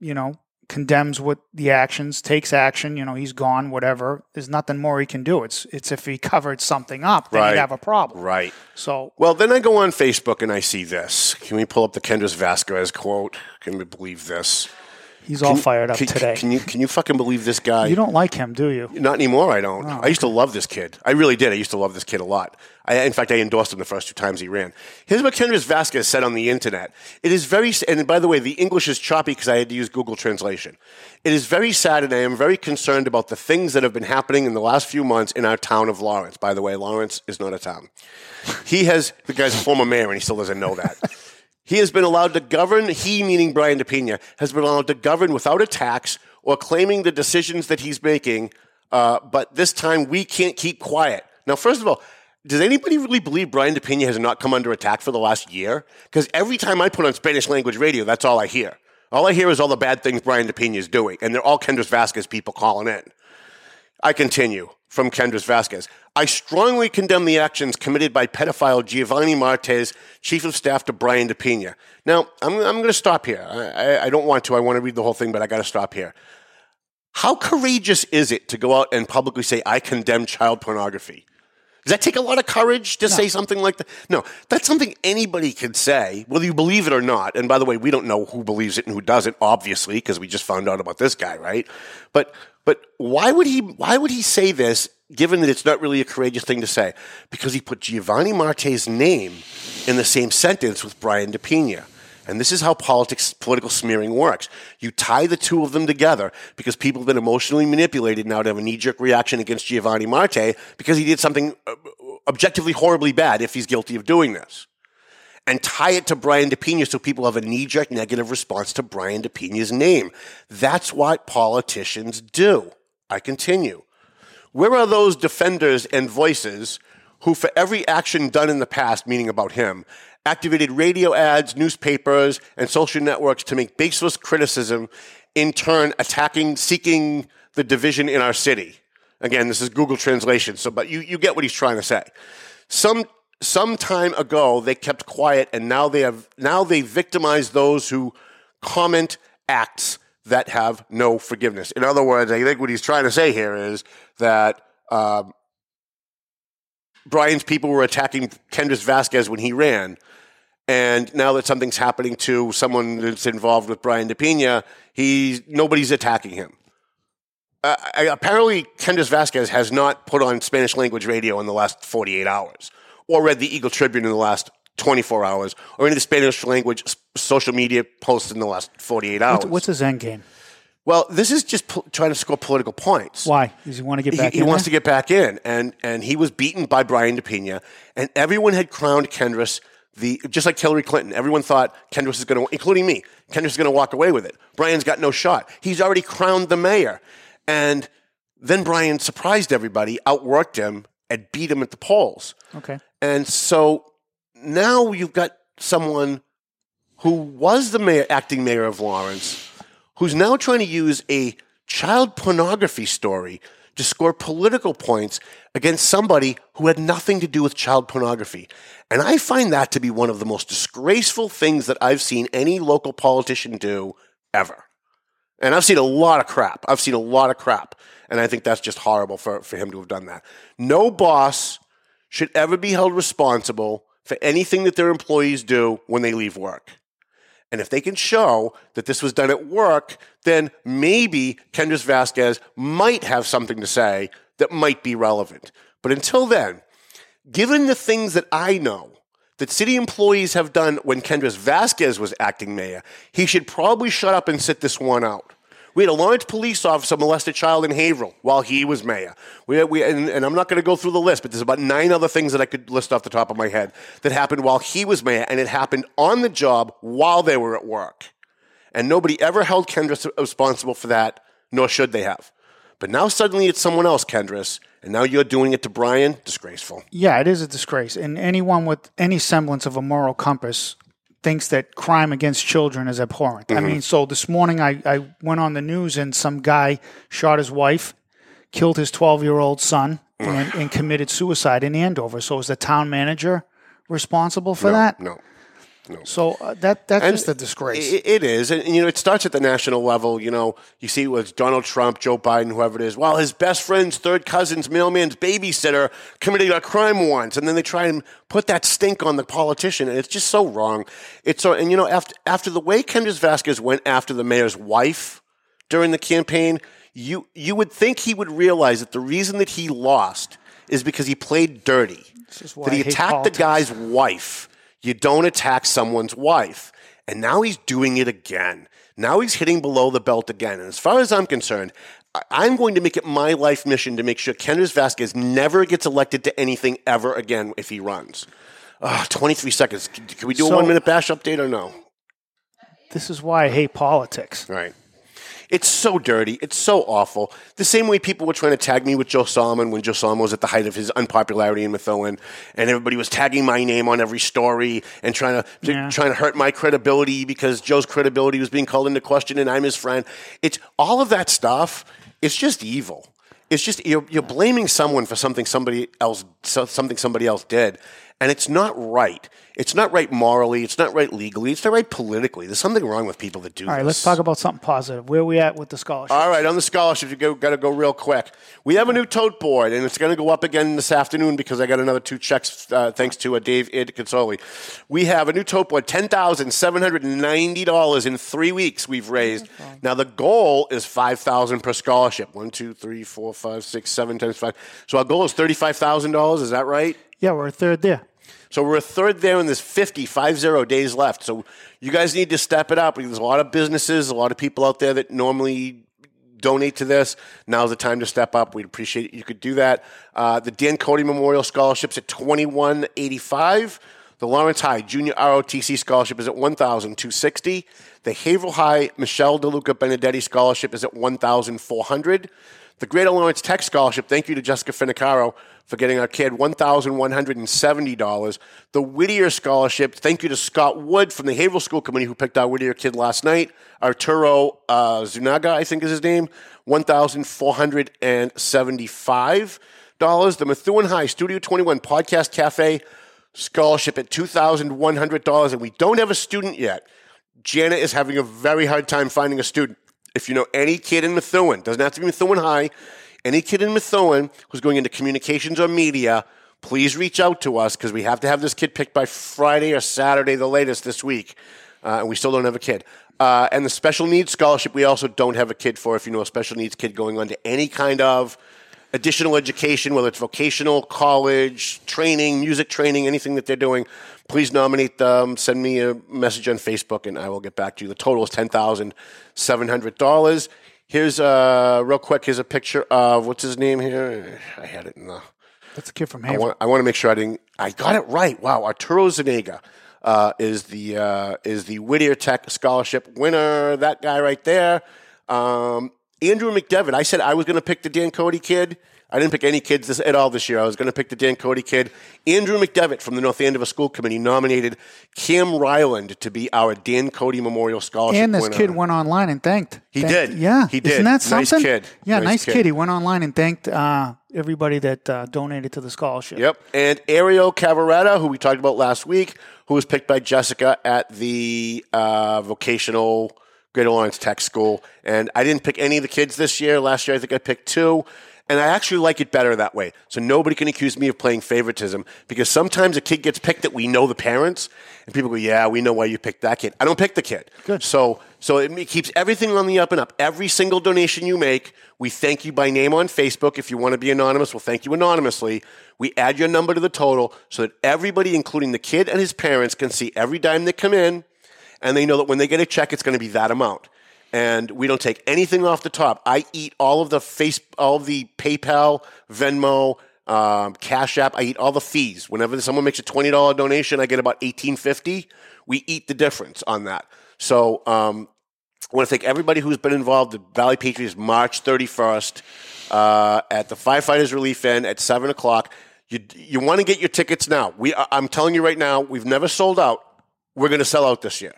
Speaker 4: you know, condemns what the actions, takes action, you know, he's gone, whatever. There's nothing more he can do. It's it's if he covered something up, then
Speaker 2: Right.
Speaker 4: he'd have a problem.
Speaker 2: Right.
Speaker 4: So
Speaker 2: Well, then I go on Facebook and I see this. Can we pull up the Kendrys Vasquez quote? Can we believe this?
Speaker 4: He's all fired up
Speaker 2: can,
Speaker 4: today.
Speaker 2: Can you can you fucking believe this guy?
Speaker 4: you don't like him, do you?
Speaker 2: Not anymore. I don't. I used to love this kid. I really did. I used to love this kid a lot. I, in fact, I endorsed him the first two times he ran. Here's what Kendrys Vasquez said on the internet. It is very, and by the way, the English is choppy because I had to use Google Translation. It is very sad, and I am very concerned about the things that have been happening in the last few months in our town of Lawrence. By the way, Lawrence is not a town. He has the guy's a former mayor, and he still doesn't know that. He has been allowed to govern, he meaning Brian DePena, has been allowed to govern without a tax or claiming the decisions that he's making. Uh, but this time we can't keep quiet. Now, first of all, does anybody really believe Brian DePena has not come under attack for the last year? Because every time I put on Spanish language radio, that's all I hear. All I hear is all the bad things Brian DePena is doing, and they're all Kendrys Vasquez people calling in. I continue from Kendrys Vasquez. I strongly condemn the actions committed by pedophile Giovanni Martes, chief of staff to Brian DePena. Now, I'm, I'm going to stop here. I, I, I don't want to. I want to read the whole thing, but I got to stop here. How courageous is it to go out and publicly say, I condemn child pornography? Does that take a lot of courage to say something like that? No, that's something anybody can say, whether you believe it or not. And by the way, we don't know who believes it and who doesn't, obviously, because we just found out about this guy, right? But but why would he why would he say this, given that it's not really a courageous thing to say? Because he put Giovanni Marte's name in the same sentence with Brian DePena. And this is how politics, political smearing works. You tie the two of them together because people have been emotionally manipulated now to have a knee jerk reaction against Giovanni Marte because he did something uh, objectively horribly bad if he's guilty of doing this. And tie it to Brian DePena so people have a knee jerk negative response to Brian DePena's name. That's what politicians do. I continue. Where are those defenders and voices who, for every action done in the past, meaning about him, activated radio ads, newspapers, and social networks to make baseless criticism, in turn attacking, seeking the division in our city? Again, this is Google translation, so but you, you get what he's trying to say. Some some time ago they kept quiet and now they have now they victimize those who comment acts that have no forgiveness. In other words, I think what he's trying to say here is that um, Brian's people were attacking Kendrys Vasquez when he ran. And now that something's happening to someone that's involved with Brian DePena, he's nobody's attacking him. Uh, I, apparently, Kendrys Vasquez has not put on Spanish language radio in the last 48 hours, or read the Eagle Tribune in the last 24 hours, or any of the Spanish language social media posts in the last 48 hours.
Speaker 4: What's, what's his end game?
Speaker 2: well, this is just po- trying to score political points
Speaker 4: Why? Does he want to get back
Speaker 2: he, he
Speaker 4: in
Speaker 2: wants
Speaker 4: there?
Speaker 2: to get back in, and and he was beaten by Brian DePena, and everyone had crowned Kendrys the just like Hillary Clinton. Everyone thought Kendrys is going to, including me, Kendrys is going to walk away with it. Brian's got no shot. He's already crowned the mayor, and then Brian surprised everybody, outworked him, and beat him at the polls.
Speaker 4: Okay.
Speaker 2: And so now you've got someone who was the mayor, acting mayor of Lawrence, who's now trying to use a child pornography story to score political points against somebody who had nothing to do with child pornography. And I find that to be one of the most disgraceful things that I've seen any local politician do ever. And I've seen a lot of crap. I've seen a lot of crap. And I think that's just horrible for, for him to have done that. No boss should ever be held responsible for anything that their employees do when they leave work. And if they can show that this was done at work, then maybe Kendrys Vasquez might have something to say that might be relevant. But until then, given the things that I know that city employees have done when Kendrys Vasquez was acting mayor, he should probably shut up and sit this one out. We had a Lawrence police officer molest a child in Haverhill while he was mayor. We, we, and, and I'm not going to go through the list, but there's about nine other things that I could list off the top of my head that happened while he was mayor, and it happened on the job while they were at work. And nobody ever held Kendra responsible for that, nor should they have. But now suddenly it's someone else, Kendrys, and now you're doing it to Brian. Disgraceful.
Speaker 4: Yeah, it is a disgrace. And anyone with any semblance of a moral compass thinks that crime against children is abhorrent. I mm-hmm. mean, so this morning I, I went on the news and some guy shot his wife, killed his 12 year old son, and, and committed suicide in Andover. So is the town manager responsible for
Speaker 2: no,
Speaker 4: that?
Speaker 2: No.
Speaker 4: So uh, that that's
Speaker 2: And
Speaker 4: just a disgrace.
Speaker 2: i- it is, and, you know, it starts at the national level. You know, you see it with Donald Trump, Joe Biden, whoever it is. Well, his best friend's third cousin's mailman's babysitter committed a crime once, and then they try and put that stink on the politician, and it's just so wrong. It's so, and you know, after after the way Kendrys Vasquez went after the mayor's wife during the campaign, you you would think he would realize that the reason that he lost is because he played dirty. That he
Speaker 4: I
Speaker 2: attacked the guy's wife. You don't attack someone's wife. And now he's doing it again. Now he's hitting below the belt again. And as far as I'm concerned, I'm going to make it my life mission to make sure Kendrys Vasquez never gets elected to anything ever again if he runs. Ah, 23 seconds. Can, can we do a one minute bash update or no?
Speaker 4: this is why I hate politics.
Speaker 2: Right. It's so dirty. It's so awful. The same way people were trying to tag me with Joe Solomon when Joe Solomon was at the height of his unpopularity in Methuen, and everybody was tagging my name on every story and trying to
Speaker 4: Yeah.
Speaker 2: trying to hurt my credibility because Joe's credibility was being called into question, and I'm his friend. It's all of that stuff. It's just evil. It's just you're, you're blaming someone for something somebody else so- something somebody else did, and it's not right. It's not right morally. It's not right legally. It's not right politically. There's something wrong with people that do this.
Speaker 4: All right,
Speaker 2: this.
Speaker 4: let's talk about something positive. Where are we at with the scholarship?
Speaker 2: All right, on the scholarship, you got to go real quick. We have a new tote board, and it's going to go up again this afternoon because I got another two checks uh, thanks to uh, Dave Id Consoli. We have a new tote board, ten thousand seven hundred and ninety dollars in three weeks. We've raised. Now the goal is five thousand per scholarship. One, two, three, four, five, six, seven times five. So our goal is thirty-five thousand dollars. Is that right?
Speaker 4: yeah, we're a third there.
Speaker 2: So we're a third there, and there's 50, 50 days left. So you guys need to step it up. There's a lot of businesses, a lot of people out there that normally donate to this. Now's the time to step up. We'd appreciate it. You could do that. Uh, the Dan Cody Memorial Scholarships at 2185. The Lawrence High Junior ROTC Scholarship is at 1,260. The Haverhill High Michelle DeLuca Benedetti Scholarship is at 1,400. The Greater Lawrence Tech Scholarship, thank you to Jessica Finicaro for getting our kid $1,170. The Whittier Scholarship, thank you to Scott Wood from the Haverhill School Committee who picked our Whittier kid last night. Arturo uh, Zunaga, I think is his name, $1,475. The Methuen High Studio 21 Podcast Cafe Scholarship at $2,100. And we don't have a student yet. Janet is having a very hard time finding a student. If you know any kid in Methuen, doesn't have to be Methuen High, any kid in Methuen who's going into communications or media, please reach out to us because we have to have this kid picked by Friday or Saturday, the latest this week. Uh, and we still don't have a kid. Uh, and the special needs scholarship, we also don't have a kid for. If you know a special needs kid going on to any kind of additional education, whether it's vocational, college, training, music training, anything that they're doing, please nominate them. Send me a message on Facebook, and I will get back to you. The total is ten thousand seven hundred dollars. Here's uh, real quick. Here's a picture of what's his name here. I had it in the.
Speaker 4: That's a kid from
Speaker 2: I
Speaker 4: Haverhill.
Speaker 2: want, I want to make sure I didn't. I got it right. Wow, Arturo Zanega uh, is the uh, is the Whittier Tech Scholarship winner. That guy right there. Um, Andrew McDevitt. I said I was going to pick the Dan Cody kid. I didn't pick any kids this, at all this year. I was going to pick the Dan Cody kid. Andrew McDevitt from the North Andover School Committee nominated Cam Ryland to be our Dan Cody Memorial Scholarship
Speaker 4: and this
Speaker 2: winner.
Speaker 4: kid went online and thanked.
Speaker 2: He
Speaker 4: thanked-
Speaker 2: did.
Speaker 4: Yeah,
Speaker 2: He did.
Speaker 4: Isn't that something?
Speaker 2: Nice kid.
Speaker 4: Yeah,
Speaker 2: Nice
Speaker 4: nice,
Speaker 2: kid.
Speaker 4: kid. He went online and thanked uh, everybody that uh, donated to the scholarship.
Speaker 2: Yep. And Ariel Cavaretta, who we talked about last week, who was picked by Jessica at the uh, vocational Greater Lawrence Tech School. And I didn't pick any of the kids this year. Last year, I think I picked two. And I actually like it better that way. So nobody can accuse me of playing favoritism because sometimes a kid gets picked that we know the parents, and people go, "Yeah, we know why you picked that kid." I don't pick the kid.
Speaker 4: Good.
Speaker 2: So so it keeps everything on the up and up. Every single donation you make, we thank you by name on Facebook. If you want to be anonymous, we'll thank you anonymously. We add your number to the total so that everybody, including the kid and his parents, can see every dime that come in, and they know that when they get a check, it's going to be that amount. And we don't take anything off the top. I eat all of the face, all of the PayPal, Venmo, um, Cash App. I eat all the fees. Whenever someone makes a twenty dollar donation, I get about eighteen fifty. We eat the difference on that. So um, I want to thank everybody who's been involved. The Valley Patriots March 31st uh, at the Firefighters Relief Inn at 7 o'clock. You, you want to get your tickets now. We, I'm telling you right now, we've never sold out. We're going to sell out this year.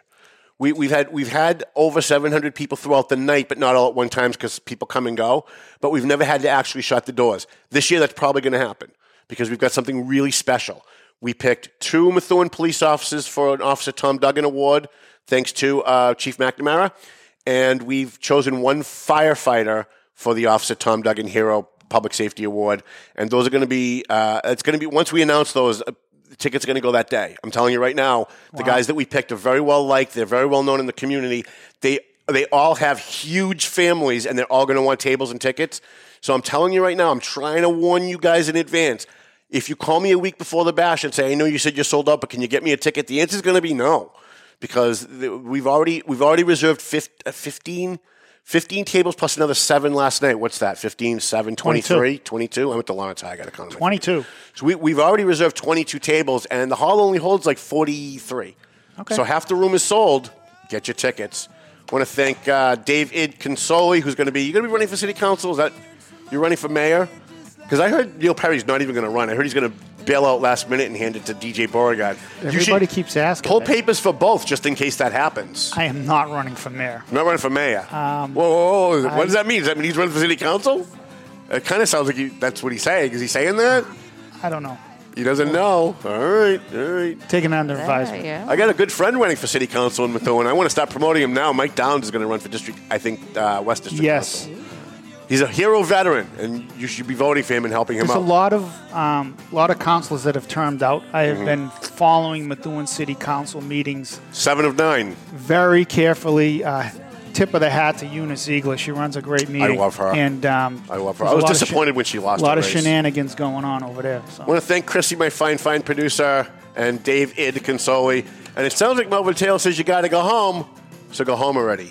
Speaker 2: We, we've had we've had over 700 people throughout the night, but not all at one time because people come and go. But we've never had to actually shut the doors. This year, that's probably going to happen because we've got something really special. We picked two Methuen police officers for an Officer Tom Duggan Award, thanks to uh, Chief McNamara. And we've chosen one firefighter for the Officer Tom Duggan Hero Public Safety Award. And those are going to be, uh, it's going to be, once we announce those, uh, the tickets are going to go that day. I'm telling you right now, the guys that we picked are very well liked. They're very well known in the community. They, they all have huge families and they're all going to want tables and tickets. So I'm telling you right now, I'm trying to warn you guys in advance. If you call me a week before the bash and say, "I know you said you're sold out, but can you get me a ticket?" The answer is going to be no, because we've already we've already reserved uh, 15, 15 tables plus another seven last night. What's that? 15, 7, 23, 22? I went to Lawrence High. I got to count.
Speaker 4: 22.
Speaker 2: So we, we've already reserved 22 tables, and the hall only holds like 43.
Speaker 4: Okay.
Speaker 2: So half the room is sold. Get your tickets. I want to thank uh, Dave Id Consoli, who's going to be. You're going to be running for city council. Is that you're running for mayor? Because I heard Neil Perry's not even going to run. I heard he's going to bail out last minute and hand it to DJ Beauregard. You
Speaker 4: Everybody
Speaker 2: should
Speaker 4: keeps asking.
Speaker 2: pull
Speaker 4: me.
Speaker 2: papers for both, just in case that happens.
Speaker 4: I am not running for mayor.
Speaker 2: I'm not running for mayor.
Speaker 4: Um,
Speaker 2: whoa, whoa, whoa.
Speaker 4: I-
Speaker 2: What does that mean? Does that mean he's running for city council? It kind of sounds like he, that's what he's saying. Is he saying that?
Speaker 4: I don't know.
Speaker 2: He doesn't know. All right, all right.
Speaker 4: Taking it under advisement.
Speaker 3: yeah.
Speaker 2: I got a good friend running for city council in Methuen. I want to start promoting him now. Mike Downs is going to run for district, I think, uh, West District.
Speaker 4: Yes.
Speaker 2: Council. He's a hero veteran, and you should be voting for him and helping him out.
Speaker 4: There's a lot of um, lot of councilors that have termed out. I have
Speaker 2: Mhm.
Speaker 4: been following Methuen City Council meetings
Speaker 2: Seven of nine.
Speaker 4: very carefully. Uh, tip of the hat to Eunice Zeigler. She runs a great meeting.
Speaker 2: love her.
Speaker 4: And um,
Speaker 2: I love her. I was disappointed when she lost
Speaker 4: A lot of
Speaker 2: race.
Speaker 4: shenanigans going on over there. So.
Speaker 2: I want to thank Chrissy, my fine, fine producer, and Dave Id Consoli. And it sounds like Melvin Taylor says you got to go home, so go home already.